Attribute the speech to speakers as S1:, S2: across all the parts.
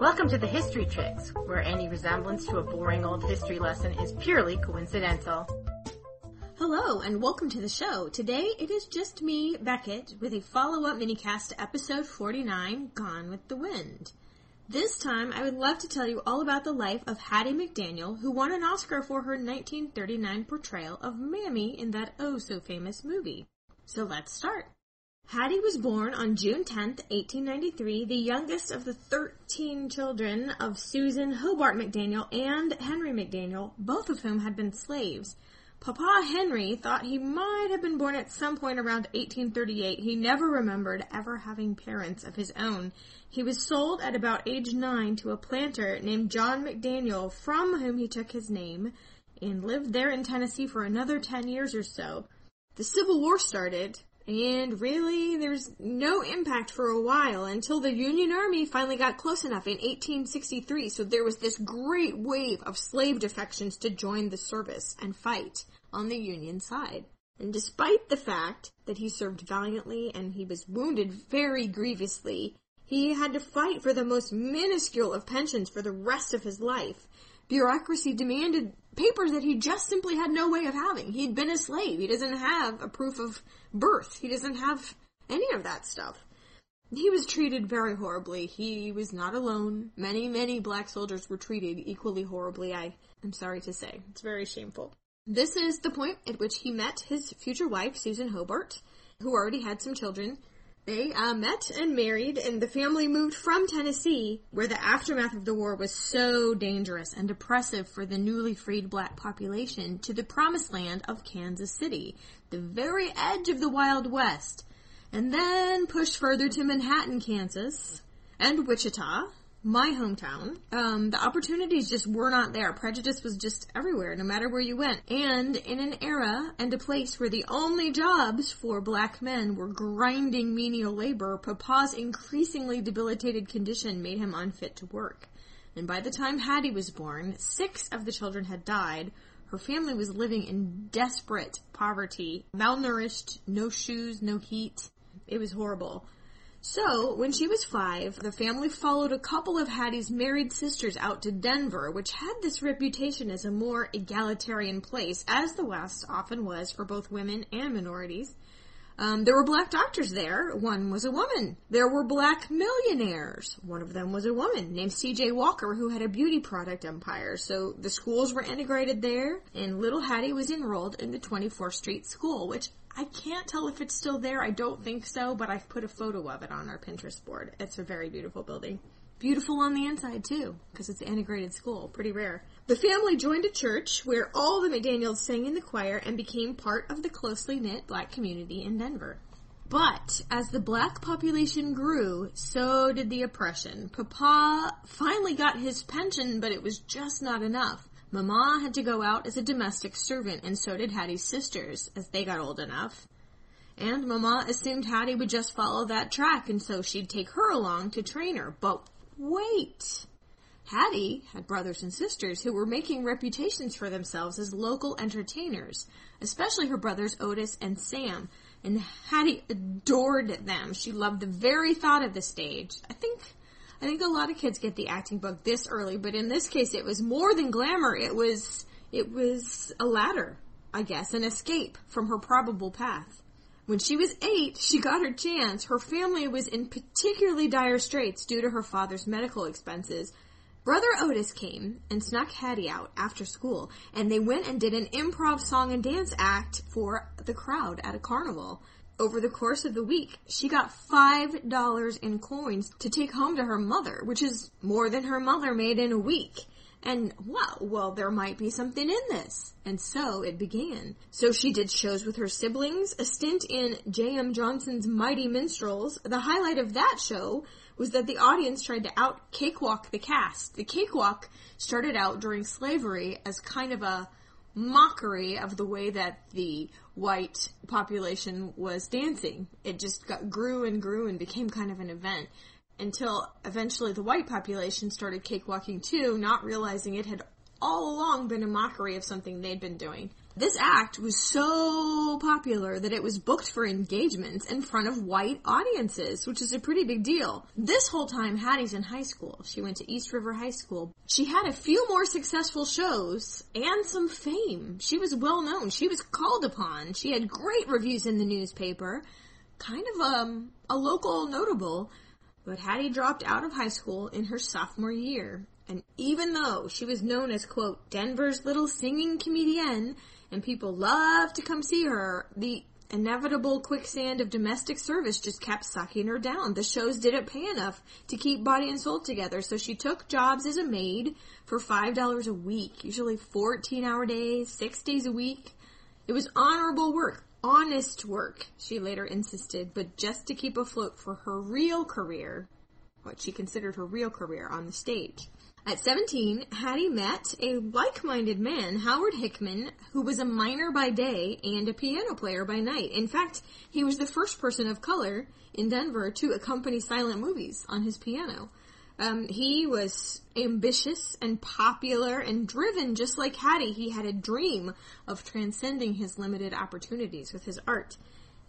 S1: Welcome to the History Chicks, where any resemblance to a boring old history lesson is purely coincidental.
S2: Hello, and welcome to the show. Today it is just me, Beckett, with a follow-up minicast to episode 49, Gone with the Wind. This time, I would love to tell you all about the life of Hattie McDaniel, who won an Oscar for her 1939 portrayal of Mammy in that oh-so-famous movie. So let's start. Hattie was born on June 10, 1893, the youngest of the 13 children of Susan Hobart McDaniel and Henry McDaniel, both of whom had been slaves. Papa Henry thought he might have been born at some point around 1838. He never remembered ever having parents of his own. He was sold at about age nine to a planter named John McDaniel, from whom he took his name, and lived there in Tennessee for another 10 years or so. The Civil War started, and really, there's no impact for a while until the Union Army finally got close enough in 1863. So there was this great wave of slave defections to join the service and fight on the Union side. And despite the fact that he served valiantly and he was wounded very grievously, he had to fight for the most minuscule of pensions for the rest of his life. Bureaucracy demanded papers that he just simply had no way of having. He'd been a slave. He doesn't have a proof of birth. He doesn't have any of that stuff. He was treated very horribly. He was not alone. Many, many black soldiers were treated equally horribly, I am sorry to say. It's very shameful. This is the point at which he met his future wife, Susan Hobart, who already had some children. They uh, met and married, and the family moved from Tennessee, where the aftermath of the war was so dangerous and oppressive for the newly freed black population, to the promised land of Kansas City, the very edge of the Wild West, and then pushed further to Manhattan, Kansas, and Wichita, my hometown, um, the opportunities just were not there. Prejudice was just everywhere, no matter where you went. And in an era and a place where the only jobs for black men were grinding menial labor, Papa's increasingly debilitated condition made him unfit to work. And by the time Hattie was born, six of the children had died. Her family was living in desperate poverty, malnourished, no shoes, no heat. It was horrible. So, when she was five, the family followed a couple of Hattie's married sisters out to Denver, which had this reputation as a more egalitarian place, as the West often was for both women and minorities. Um, there were black doctors there. One was a woman. There were black millionaires. One of them was a woman named C.J. Walker who had a beauty product empire. So the schools were integrated there, and little Hattie was enrolled in the 24th Street School, which I can't tell if it's still there. I don't think so, but I've put a photo of it on our Pinterest board. It's a very beautiful building. Beautiful on the inside too, because it's an integrated school. Pretty rare. The family joined a church where all the McDaniels sang in the choir and became part of the closely knit black community in Denver. But as the black population grew, so did the oppression. Papa finally got his pension, but it was just not enough. Mama had to go out as a domestic servant, and so did Hattie's sisters, as they got old enough. And Mama assumed Hattie would just follow that track, and so she'd take her along to train her. But wait! Hattie had brothers and sisters who were making reputations for themselves as local entertainers, especially her brothers Otis and Sam. And Hattie adored them. She loved the very thought of the stage. I think I think a lot of kids get the acting bug this early, but in this case it was more than glamour. It was, it was a ladder, I guess, an escape from her probable path. When she was eight, she got her chance. Her family was in particularly dire straits due to her father's medical expenses. Brother Otis came and snuck Hattie out after school, and they went and did an improv song and dance act for the crowd at a carnival over the course of the week, she got five dollars in coins to take home to her mother, which is more than her mother made in a week. And wow, well, there might be something in this. And so it began. So she did shows with her siblings, a stint in J.M. Johnson's Mighty Minstrels. The highlight of that show was that the audience tried to out cakewalk the cast. The cakewalk started out during slavery as kind of a mockery of the way that the white population was dancing. It just got, grew and grew and became kind of an event until eventually the white population started cakewalking too, not realizing it had all along been a mockery of something they'd been doing. This act was so popular that it was booked for engagements in front of white audiences, which is a pretty big deal. This whole time, Hattie's in high school. She went to East Denver High School. She had a few more successful shows and some fame. She was well known. She was called upon. She had great reviews in the newspaper. Kind of um, a local notable. But Hattie dropped out of high school in her sophomore year. And even though she was known as, quote, Denver's little singing comedienne, and people loved to come see her, the inevitable quicksand of domestic service just kept sucking her down. The shows didn't pay enough to keep body and soul together, so she took jobs as a maid for $5 a week, usually 14 hour days, six days a week. It was honorable work, honest work, she later insisted, but just to keep afloat for her real career, what she considered her real career on the stage. At 17, Hattie met a like-minded man, Howard Hickman, who was a miner by day and a piano player by night. In fact, he was the first person of color in Denver to accompany silent movies on his piano. Um, he was ambitious and popular and driven just like Hattie. He had a dream of transcending his limited opportunities with his art.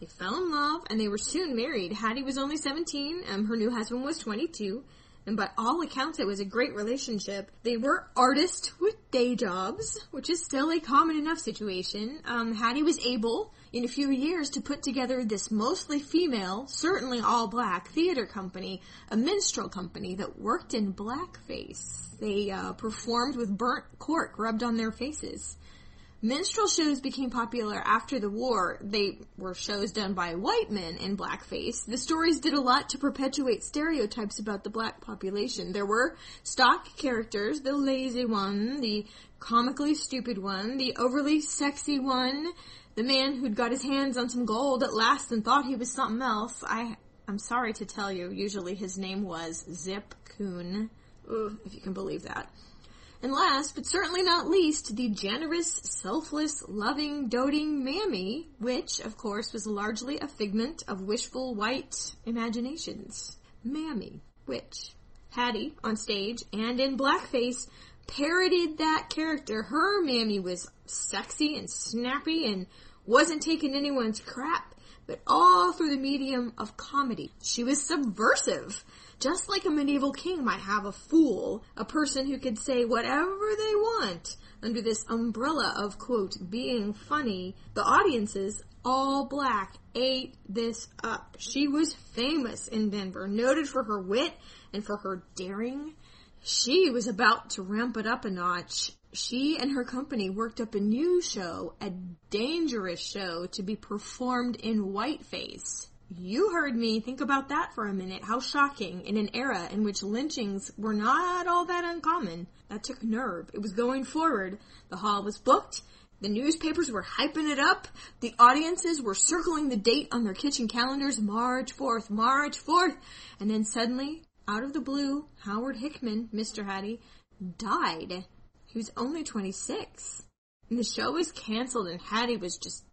S2: They fell in love and they were soon married. Hattie was only 17, um, her new husband was 22 and by all accounts it was a great relationship. They were artists with day jobs, which is still a common enough situation. Um, Hattie was able, in a few years, to put together this mostly female, certainly all black theater company, a minstrel company that worked in blackface. They uh, performed with burnt cork rubbed on their faces. Minstrel shows became popular after the war. They were shows done by white men in blackface. The stories did a lot to perpetuate stereotypes about the black population. There were stock characters, the lazy one, the comically stupid one, the overly sexy one, the man who'd got his hands on some gold at last and thought he was something else. I, I'm sorry to tell you, usually his name was Zip Coon. If you can believe that. And last, but certainly not least, the generous, selfless, loving, doting Mammy, which, of course, was largely a figment of wishful white imaginations. Mammy, which Hattie, on stage and in blackface, parodied that character. Her Mammy was sexy and snappy and wasn't taking anyone's crap, but all through the medium of comedy. She was subversive just like a medieval king might have a fool, a person who could say whatever they want under this umbrella of, quote, being funny, the audiences, all black, ate this up. She was famous in Denver, noted for her wit and for her daring. She was about to ramp it up a notch. She and her company worked up a new show, a dangerous show to be performed in whiteface. You heard me. Think about that for a minute. How shocking in an era in which lynchings were not all that uncommon. That took nerve. It was going forward. The hall was booked. The newspapers were hyping it up. The audiences were circling the date on their kitchen calendars, March 4th, March 4th. And then suddenly, out of the blue, Howard Hickman, Mr. Hattie, died. He was only 26. And the show was canceled and Hattie was just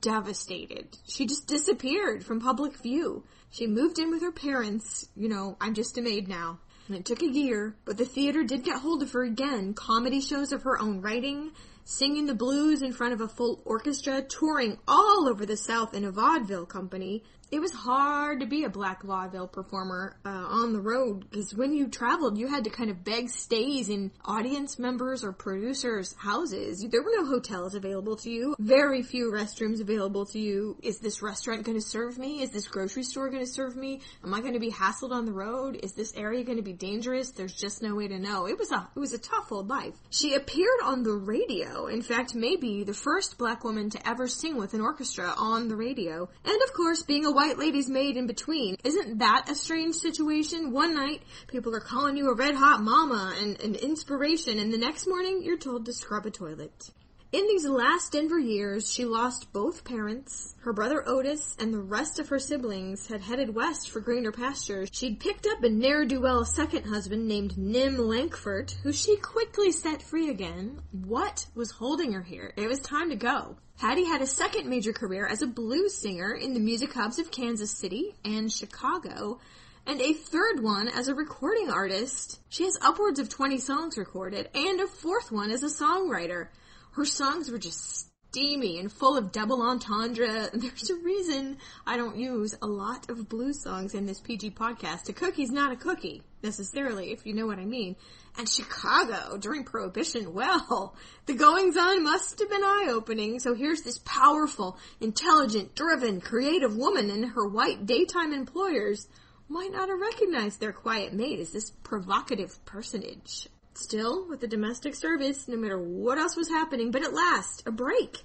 S2: devastated. She just disappeared from public view. She moved in with her parents, you know, I'm just a maid now. And it took a year, but the theater did get hold of her again. Comedy shows of her own writing, singing the blues in front of a full orchestra, touring all over the South in a vaudeville company, it was hard to be a black vaudeville performer uh, on the road because when you traveled, you had to kind of beg stays in audience members or producers' houses. There were no hotels available to you, very few restrooms available to you. Is this restaurant going to serve me? Is this grocery store going to serve me? Am I going to be hassled on the road? Is this area going to be dangerous? There's just no way to know. It was a it was a tough old life. She appeared on the radio. In fact, maybe the first black woman to ever sing with an orchestra on the radio. And of course, being a white lady's maid in between. Isn't that a strange situation? One night, people are calling you a red hot mama and an inspiration, and the next morning, you're told to scrub a toilet. In these last Denver years, she lost both parents. Her brother Otis and the rest of her siblings had headed west for greener pastures. She'd picked up a ne'er-do-well second husband named Nim Lankford, who she quickly set free again. What was holding her here? It was time to go. Hattie had a second major career as a blues singer in the music hubs of Kansas City and Chicago, and a third one as a recording artist. She has upwards of 20 songs recorded, and a fourth one as a songwriter. Her songs were just steamy and full of double entendre. There's a reason I don't use a lot of blues songs in this PG podcast. A cookie's not a cookie, necessarily, if you know what I mean. And Chicago, during Prohibition, well, the goings on must have been eye-opening, so here's this powerful, intelligent, driven, creative woman and her white daytime employers might not have recognized their quiet maid as this provocative personage. Still, with the domestic service, no matter what else was happening, but at last, a break.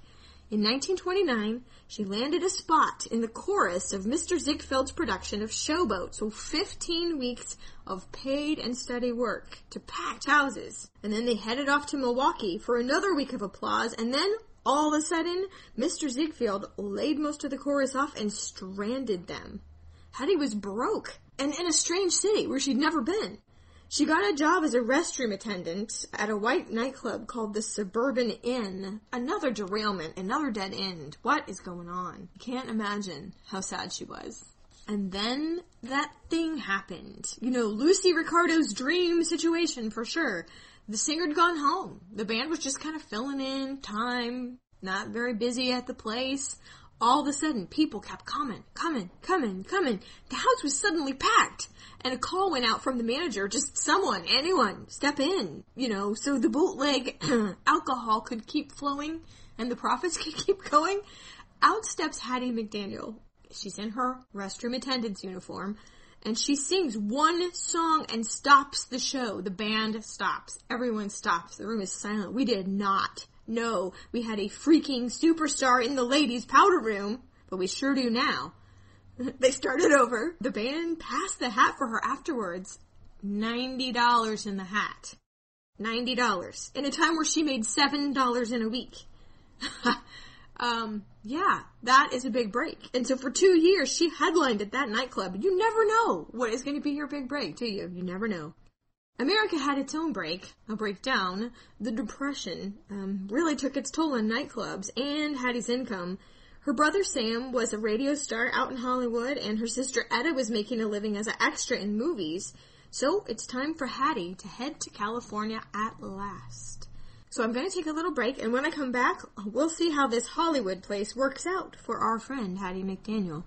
S2: In 1929, she landed a spot in the chorus of Mr. Ziegfeld's production of Showboat, so 15 weeks of paid and steady work to packed houses. And then they headed off to Milwaukee for another week of applause, and then all of a sudden, Mr. Ziegfeld laid most of the chorus off and stranded them. Hattie was broke and in a strange city where she'd never been. She got a job as a restroom attendant at a white nightclub called the Suburban Inn. Another derailment, another dead end. What is going on? Can't imagine how sad she was. And then that thing happened. You know, Lucy Ricardo's dream situation for sure. The singer had gone home. The band was just kind of filling in time, not very busy at the place. All of a sudden, people kept coming, coming, coming, coming. The house was suddenly packed and a call went out from the manager, just someone, anyone, step in, you know, so the bootleg alcohol could keep flowing and the profits could keep going. Out steps Hattie McDaniel. She's in her restroom attendant's uniform and she sings one song and stops the show. The band stops. Everyone stops. The room is silent. We did not know we had a freaking superstar in the ladies' powder room, but we sure do now. They started over. The band passed the hat for her afterwards. $90 in the hat. $90. In a time where she made $7 in a week. um, yeah, that is a big break. And so for two years, she headlined at that nightclub. You never know what is going to be your big break, do you? You never know. America had its own break, a breakdown. The Depression um, really took its toll on nightclubs and Hattie's income. Her brother Sam was a radio star out in Hollywood, and her sister Etta was making a living as an extra in movies. So it's time for Hattie to head to California at last. So I'm going to take a little break, and when I come back, we'll see how this Hollywood place works out for our friend Hattie McDaniel.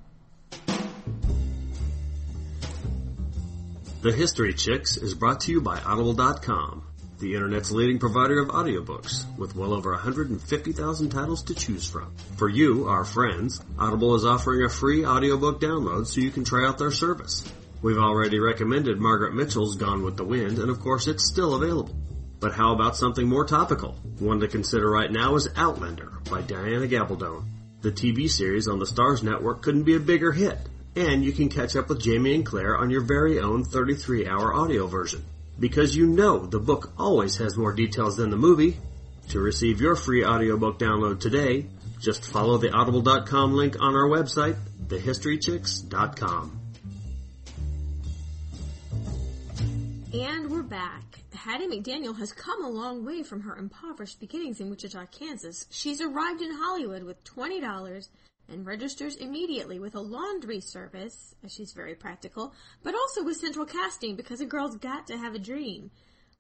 S3: The History Chicks is brought to you by Audible.com the internet's leading provider of audiobooks, with well over 150,000 titles to choose from. For you, our friends, Audible is offering a free audiobook download so you can try out their service. We've already recommended Margaret Mitchell's Gone with the Wind, and of course it's still available. But how about something more topical? One to consider right now is Outlander by Diana Gabaldon. The TV series on the Stars network couldn't be a bigger hit, and you can catch up with Jamie and Claire on your very own 33 hour audio version because you know the book always has more details than the movie. To receive your free audiobook download today, just follow the audible.com link on our website, thehistorychicks.com.
S2: And we're back. Hattie McDaniel has come a long way from her impoverished beginnings in Wichita, Kansas. She's arrived in Hollywood with $20 and registers immediately with a laundry service, as she's very practical, but also with central casting because a girl's got to have a dream.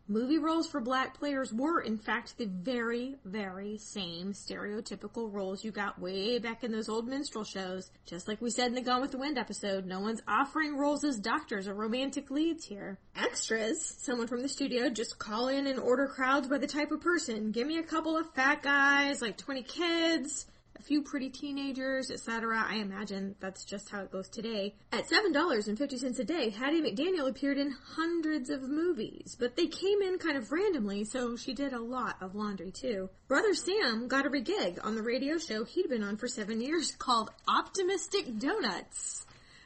S2: Movie roles for black players were, in fact, the very, very same stereotypical roles you got way back in those old minstrel shows. Just like we said in the Gone with the Wind episode, no one's offering roles as doctors or romantic leads here. Extras, someone from the studio just call in and order crowds by the type of person. Give me a couple of fat guys, like 20 kids, a few pretty teenagers, etc. I imagine that's just how it goes today. At $7.50 a day, Hattie McDaniel appeared in hundreds of movies, but they came in kind of randomly, so she did a lot of laundry too. Brother Sam got a regig on the radio show he'd been on for seven years called Optimistic Donuts,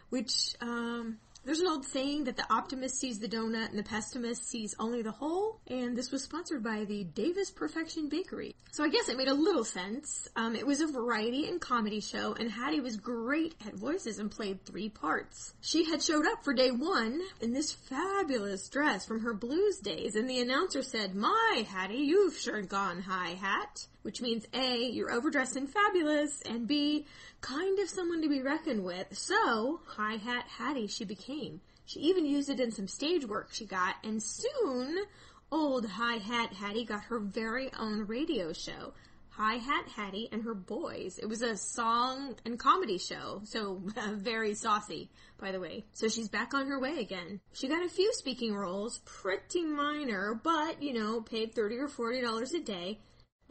S2: which, um, there's an old saying that the optimist sees the donut and the pessimist sees only the hole, and this was sponsored by the Davis Perfection Bakery. So I guess it made a little sense. Um, it was a variety and comedy show, and Hattie was great at voices and played three parts. She had showed up for day one in this fabulous dress from her blues days, and the announcer said, My, Hattie, you've sure gone high hat which means A, you're overdressed and fabulous, and B, kind of someone to be reckoned with. So, High Hat Hattie she became. She even used it in some stage work she got, and soon, old High Hat Hattie got her very own radio show. High Hat Hattie and Her Boys. It was a song and comedy show, so very saucy, by the way. So she's back on her way again. She got a few speaking roles, pretty minor, but, you know, paid 30 or $40 a day,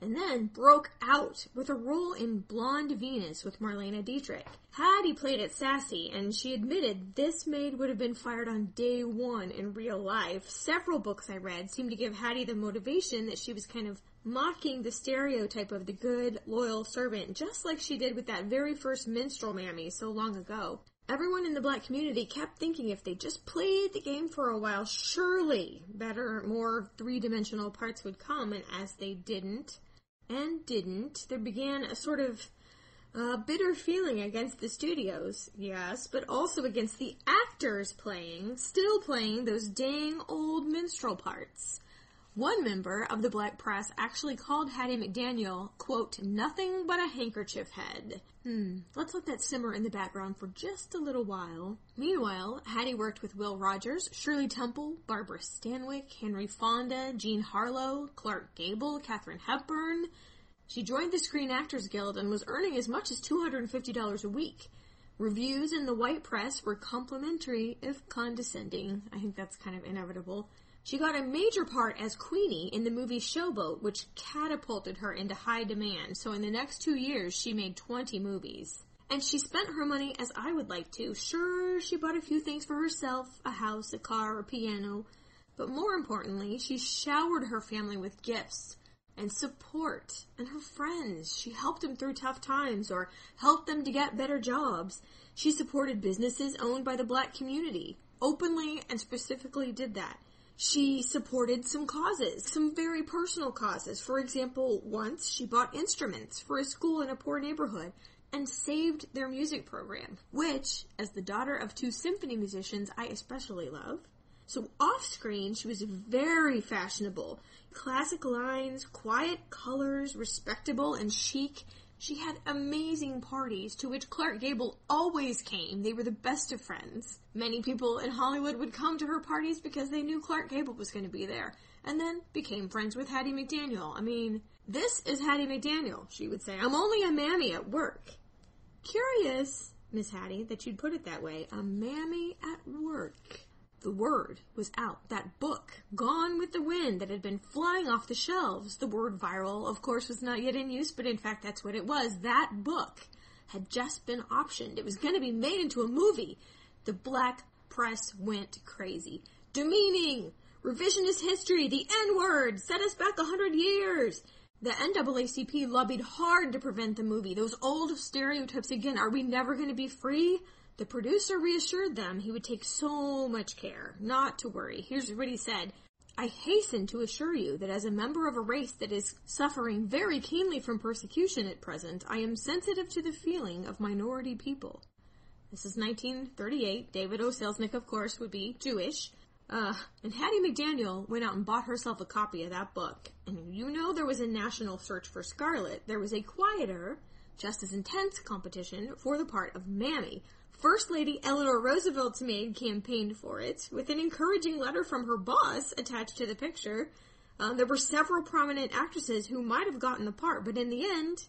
S2: and then broke out with a role in Blonde Venus with Marlene Dietrich. Hattie played it sassy, and she admitted this maid would have been fired on day one in real life. Several books I read seemed to give Hattie the motivation that she was kind of mocking the stereotype of the good, loyal servant, just like she did with that very first minstrel mammy so long ago. Everyone in the black community kept thinking if they just played the game for a while, surely better, more three-dimensional parts would come, and as they didn't, and didn't, there began a sort of uh, bitter feeling against the studios, yes, but also against the actors playing, still playing those dang old minstrel parts. One member of the black press actually called Hattie McDaniel, quote, nothing but a handkerchief head. Hmm, let's let that simmer in the background for just a little while. Meanwhile, Hattie worked with Will Rogers, Shirley Temple, Barbara Stanwyck, Henry Fonda, Jean Harlow, Clark Gable, Katharine Hepburn. She joined the Screen Actors Guild and was earning as much as $250 a week. Reviews in the white press were complimentary, if condescending. I think that's kind of inevitable. She got a major part as Queenie in the movie Showboat, which catapulted her into high demand. So in the next two years, she made 20 movies. And she spent her money as I would like to. Sure, she bought a few things for herself, a house, a car, a piano. But more importantly, she showered her family with gifts and support and her friends. She helped them through tough times or helped them to get better jobs. She supported businesses owned by the black community. Openly and specifically did that she supported some causes, some very personal causes. For example, once she bought instruments for a school in a poor neighborhood and saved their music program, which, as the daughter of two symphony musicians, I especially love. So off screen, she was very fashionable. Classic lines, quiet colors, respectable and chic, she had amazing parties to which Clark Gable always came. They were the best of friends. Many people in Hollywood would come to her parties because they knew Clark Gable was going to be there, and then became friends with Hattie McDaniel. I mean, this is Hattie McDaniel, she would say. I'm only a mammy at work. Curious, Miss Hattie, that you'd put it that way. A mammy at work. The word was out. That book, Gone with the Wind, that had been flying off the shelves. The word viral, of course, was not yet in use, but in fact that's what it was. That book had just been optioned. It was going to be made into a movie. The black press went crazy. Demeaning! Revisionist history! The N-word! Set us back a hundred years! The NAACP lobbied hard to prevent the movie. Those old stereotypes again. Are we never going to be free? The producer reassured them he would take so much care, not to worry. Here's what he said. I hasten to assure you that as a member of a race that is suffering very keenly from persecution at present, I am sensitive to the feeling of minority people. This is 1938. David O. Selznick, of course, would be Jewish. Uh, and Hattie McDaniel went out and bought herself a copy of that book. And you know there was a national search for Scarlett. There was a quieter, just as intense competition for the part of Mammy, First Lady Eleanor Roosevelt's maid campaigned for it, with an encouraging letter from her boss attached to the picture. Um, there were several prominent actresses who might have gotten the part, but in the end,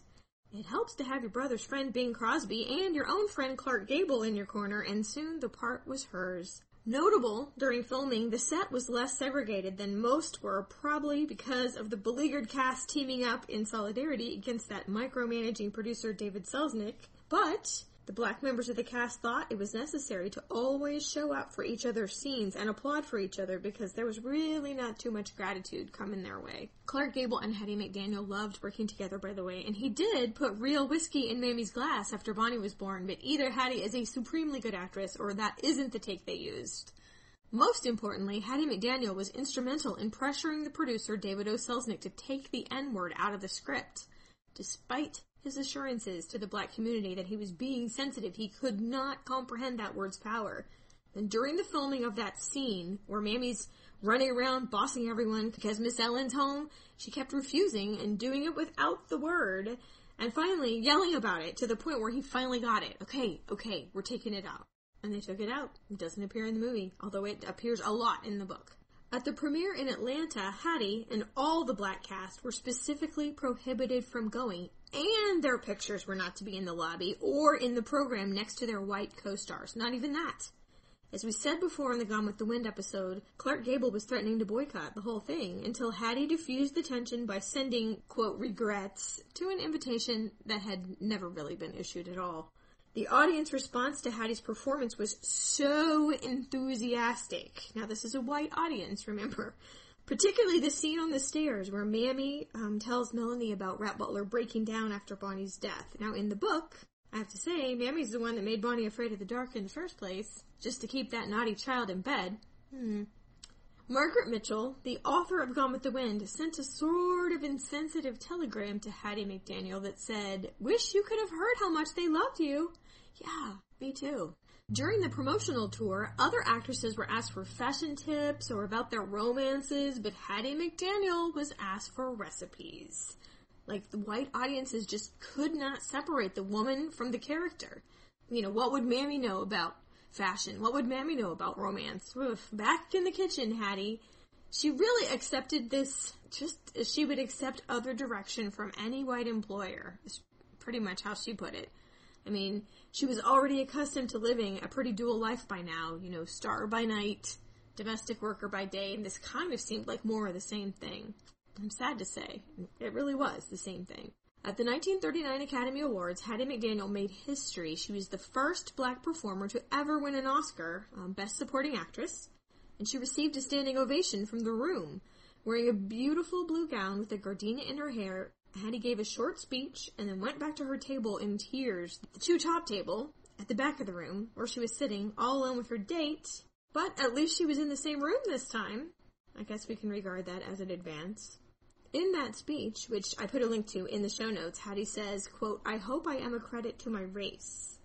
S2: it helps to have your brother's friend Bing Crosby and your own friend Clark Gable in your corner, and soon the part was hers. Notable during filming, the set was less segregated than most were, probably because of the beleaguered cast teaming up in solidarity against that micromanaging producer David Selznick. But the black members of the cast thought it was necessary to always show up for each other's scenes and applaud for each other because there was really not too much gratitude coming their way. Clark Gable and Hattie McDaniel loved working together, by the way, and he did put real whiskey in Mammy's glass after Bonnie was born, but either Hattie is a supremely good actress or that isn't the take they used. Most importantly, Hattie McDaniel was instrumental in pressuring the producer David O. Selznick to take the N-word out of the script. Despite his assurances to the black community that he was being sensitive. He could not comprehend that word's power. And during the filming of that scene where Mammy's running around bossing everyone because Miss Ellen's home, she kept refusing and doing it without the word and finally yelling about it to the point where he finally got it. Okay, okay, we're taking it out. And they took it out. It doesn't appear in the movie, although it appears a lot in the book. At the premiere in Atlanta, Hattie and all the black cast were specifically prohibited from going, and their pictures were not to be in the lobby or in the program next to their white co-stars. Not even that. As we said before in the Gone with the Wind episode, Clark Gable was threatening to boycott the whole thing until Hattie diffused the tension by sending, quote, regrets to an invitation that had never really been issued at all. The audience response to Hattie's performance was so enthusiastic. Now, this is a white audience, remember. Particularly the scene on the stairs where Mammy um, tells Melanie about Rhett Butler breaking down after Bonnie's death. Now, in the book, I have to say, Mammy's the one that made Bonnie afraid of the dark in the first place, just to keep that naughty child in bed. Hmm. Margaret Mitchell, the author of Gone with the Wind, sent a sort of insensitive telegram to Hattie McDaniel that said, Wish you could have heard how much they loved you. Yeah, me too. During the promotional tour, other actresses were asked for fashion tips or about their romances, but Hattie McDaniel was asked for recipes. Like, the white audiences just could not separate the woman from the character. You know, what would Mammy know about fashion? What would Mammy know about romance? Oof, back in the kitchen, Hattie. She really accepted this just as she would accept other direction from any white employer. Is pretty much how she put it. I mean, she was already accustomed to living a pretty dual life by now, you know, star by night, domestic worker by day, and this kind of seemed like more of the same thing. I'm sad to say, it really was the same thing. At the 1939 Academy Awards, Hattie McDaniel made history. She was the first black performer to ever win an Oscar, um, Best Supporting Actress, and she received a standing ovation from the room. Wearing a beautiful blue gown with a gardenia in her hair, Hattie gave a short speech and then went back to her table in tears. The two top table, at the back of the room, where she was sitting, all alone with her date, but at least she was in the same room this time. I guess we can regard that as an advance. In that speech, which I put a link to in the show notes, Hattie says, quote, I hope I am a credit to my race.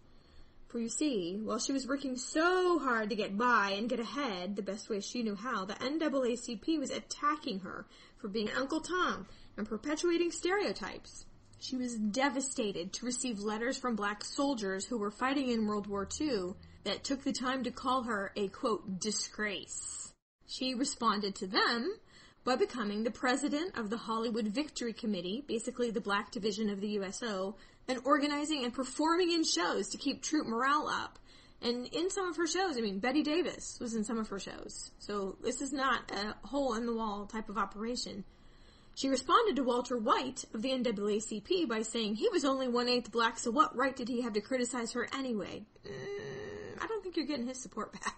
S2: For you see, while she was working so hard to get by and get ahead the best way she knew how, the NAACP was attacking her for being Uncle Tom and perpetuating stereotypes. She was devastated to receive letters from black soldiers who were fighting in World War II that took the time to call her a quote, disgrace. She responded to them by becoming the president of the Hollywood Victory Committee, basically the black division of the USO, and organizing and performing in shows to keep troop morale up. And in some of her shows, I mean, Bette Davis was in some of her shows. So this is not a hole in the wall type of operation. She responded to Walter White of the NAACP by saying he was only one eighth black, so what right did he have to criticize her anyway? Mm, I don't think you're getting his support back.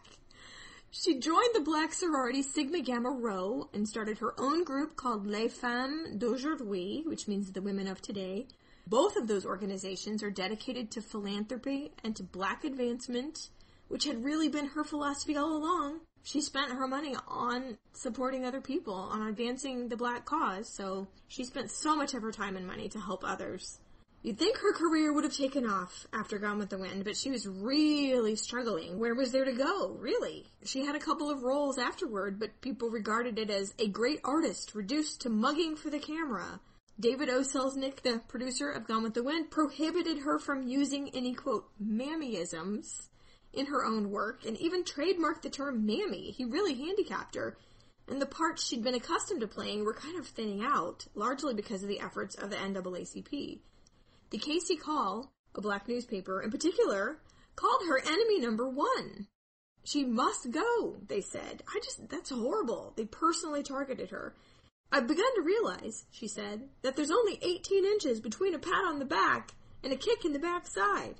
S2: She joined the black sorority Sigma Gamma Rho and started her own group called Les Femmes d'Aujourd'hui, which means the women of today. Both of those organizations are dedicated to philanthropy and to black advancement, which had really been her philosophy all along she spent her money on supporting other people, on advancing the black cause, so she spent so much of her time and money to help others. You'd think her career would have taken off after Gone with the Wind, but she was really struggling. Where was there to go, really? She had a couple of roles afterward, but people regarded it as a great artist reduced to mugging for the camera. David O. Selznick, the producer of Gone with the Wind, prohibited her from using any quote, mammyisms in her own work and even trademarked the term mammy. He really handicapped her. And the parts she'd been accustomed to playing were kind of thinning out, largely because of the efforts of the NAACP. The Casey Call, a black newspaper in particular, called her enemy number one. She must go, they said. I just, that's horrible. They personally targeted her. I've begun to realize, she said, that there's only 18 inches between a pat on the back and a kick in the backside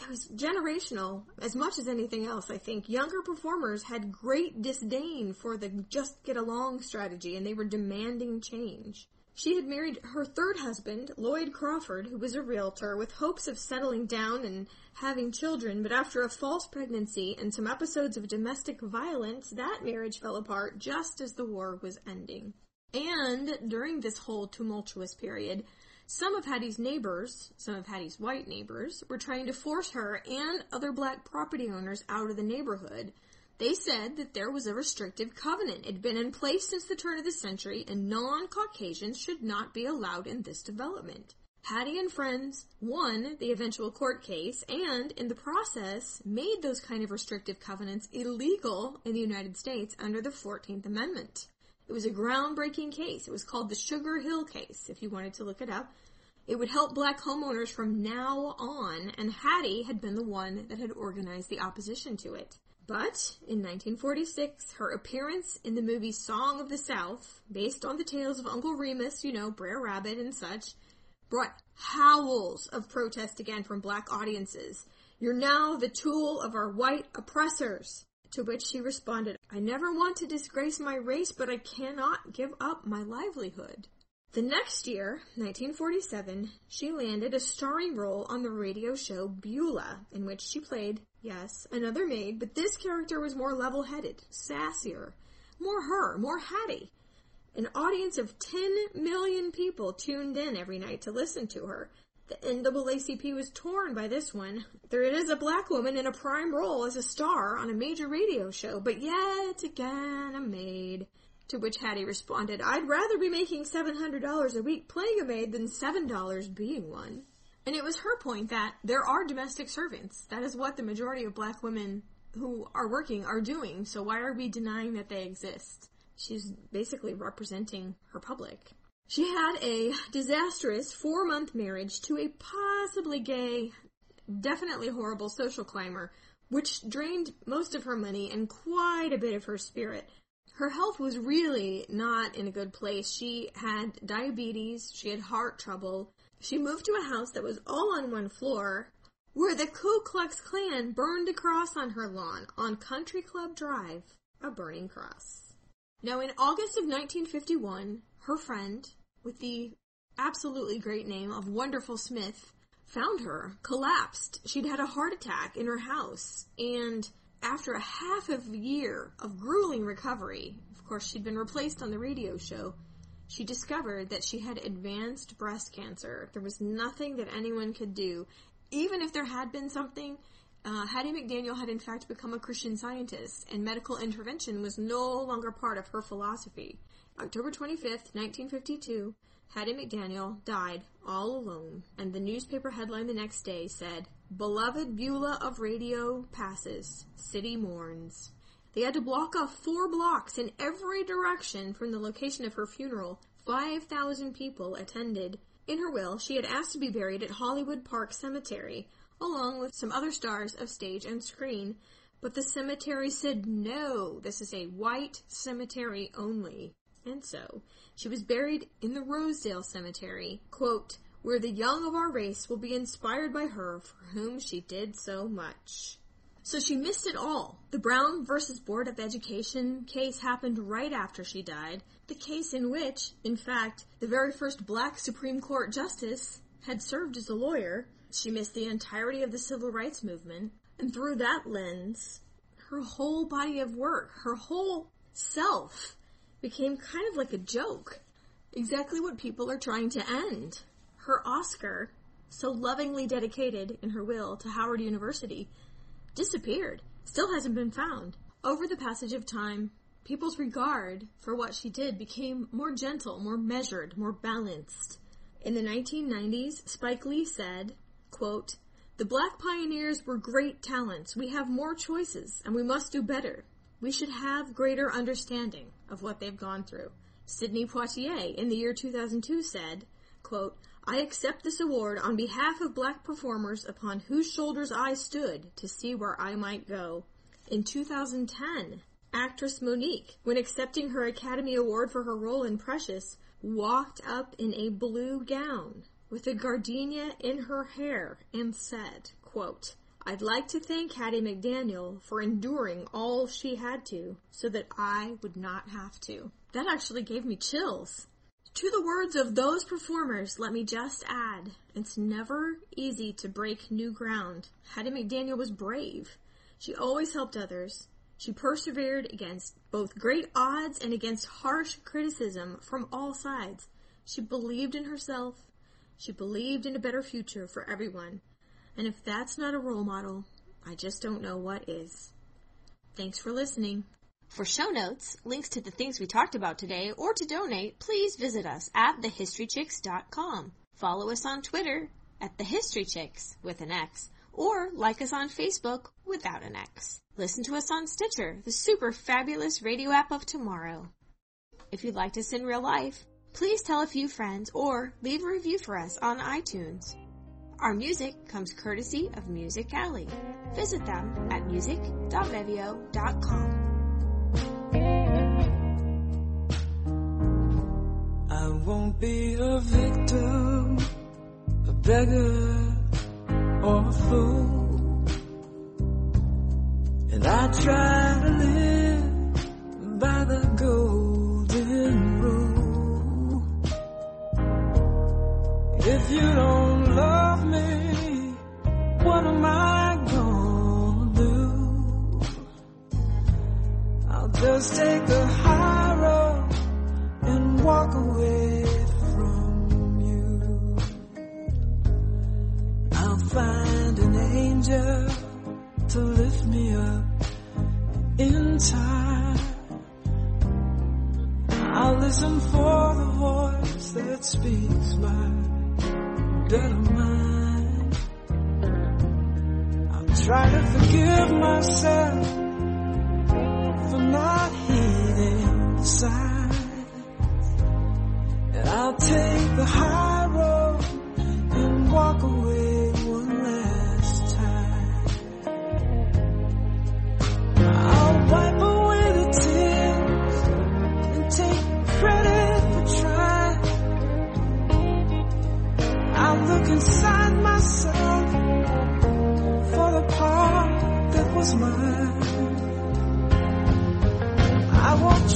S2: it was generational as much as anything else. I think younger performers had great disdain for the just get along strategy and they were demanding change. She had married her third husband, Lloyd Crawford, who was a realtor, with hopes of settling down and having children, but after a false pregnancy and some episodes of domestic violence, that marriage fell apart just as the war was ending. And during this whole tumultuous period, some of Hattie's neighbors, some of Hattie's white neighbors, were trying to force her and other black property owners out of the neighborhood. They said that there was a restrictive covenant. It had been in place since the turn of the century and non-Caucasians should not be allowed in this development. Hattie and friends won the eventual court case and, in the process, made those kind of restrictive covenants illegal in the United States under the 14th Amendment. It was a groundbreaking case. It was called the Sugar Hill case, if you wanted to look it up. It would help black homeowners from now on, and Hattie had been the one that had organized the opposition to it. But in 1946, her appearance in the movie Song of the South, based on the tales of Uncle Remus, you know, Brer Rabbit and such, brought howls of protest again from black audiences. You're now the tool of our white oppressors. To which she responded, I never want to disgrace my race, but I cannot give up my livelihood. The next year, 1947, she landed a starring role on the radio show Beulah, in which she played, yes, another maid, but this character was more level-headed, sassier, more her, more Hattie. An audience of 10 million people tuned in every night to listen to her. The NAACP was torn by this one. There is a black woman in a prime role as a star on a major radio show, but yet again a maid. To which Hattie responded, I'd rather be making $700 a week playing a maid than $7 being one. And it was her point that there are domestic servants. That is what the majority of black women who are working are doing, so why are we denying that they exist? She's basically representing her public. She had a disastrous four month marriage to a possibly gay, definitely horrible social climber, which drained most of her money and quite a bit of her spirit. Her health was really not in a good place. She had diabetes, she had heart trouble. She moved to a house that was all on one floor, where the Ku Klux Klan burned a cross on her lawn on Country Club Drive, a burning cross. Now, in August of 1951, her friend, with the absolutely great name of Wonderful Smith, found her, collapsed. She'd had a heart attack in her house, and after a half of a year of grueling recovery, of course, she'd been replaced on the radio show, she discovered that she had advanced breast cancer. There was nothing that anyone could do. Even if there had been something, uh, Hattie McDaniel had in fact become a Christian scientist, and medical intervention was no longer part of her philosophy. October 25th, 1952, Hattie McDaniel died all alone, and the newspaper headline the next day said, Beloved Beulah of radio passes, city mourns. They had to block off four blocks in every direction from the location of her funeral. 5,000 people attended. In her will, she had asked to be buried at Hollywood Park Cemetery, along with some other stars of stage and screen, but the cemetery said no, this is a white cemetery only. And so, she was buried in the Rosedale Cemetery, quote, where the young of our race will be inspired by her for whom she did so much. So she missed it all. The Brown versus Board of Education case happened right after she died, the case in which, in fact, the very first black Supreme Court justice had served as a lawyer. She missed the entirety of the civil rights movement, and through that lens, her whole body of work, her whole self, became kind of like a joke. Exactly what people are trying to end. Her Oscar, so lovingly dedicated in her will to Howard University, disappeared, still hasn't been found. Over the passage of time, people's regard for what she did became more gentle, more measured, more balanced. In the 1990s, Spike Lee said, quote, The black pioneers were great talents. We have more choices, and we must do better. We should have greater understanding of what they've gone through. Sidney Poitier, in the year 2002, said, quote, I accept this award on behalf of black performers upon whose shoulders I stood to see where I might go. In 2010, actress Mo'Nique, when accepting her Academy Award for her role in Precious, walked up in a blue gown with a gardenia in her hair and said, quote, I'd like to thank Hattie McDaniel for enduring all she had to so that I would not have to. That actually gave me chills. To the words of those performers, let me just add, it's never easy to break new ground. Hattie McDaniel was brave. She always helped others. She persevered against both great odds and against harsh criticism from all sides. She believed in herself. She believed in a better future for everyone. And if that's not a role model, I just don't know what is. Thanks for listening.
S4: For show notes, links to the things we talked about today, or to donate, please visit us at thehistorychicks.com. Follow us on Twitter at thehistorychicks with an X or like us on Facebook without an X. Listen to us on Stitcher, the super fabulous radio app of tomorrow. If you'd like us in real life, please tell a few friends or leave a review for us on iTunes. Our music comes courtesy of Music Alley. Visit them at music.mevio.com.
S5: I won't be a victim, a beggar, or a fool. And I try to live Just take the high road and walk away from you. I'll find an angel to lift me up in time. I'll listen for the voice that speaks my better mind. I'll try to forgive myself the. And I'll take the high road and walk away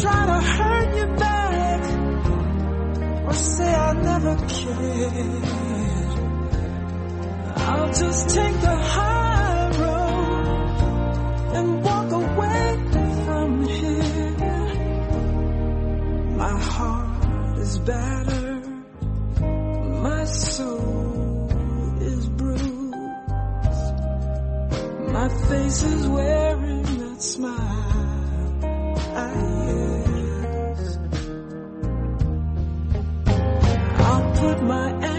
S5: try to hurt you back or say I never cared. I'll just take the high road and walk away from here. My heart is battered, my soul is bruised, my face is wearing that smile. I put my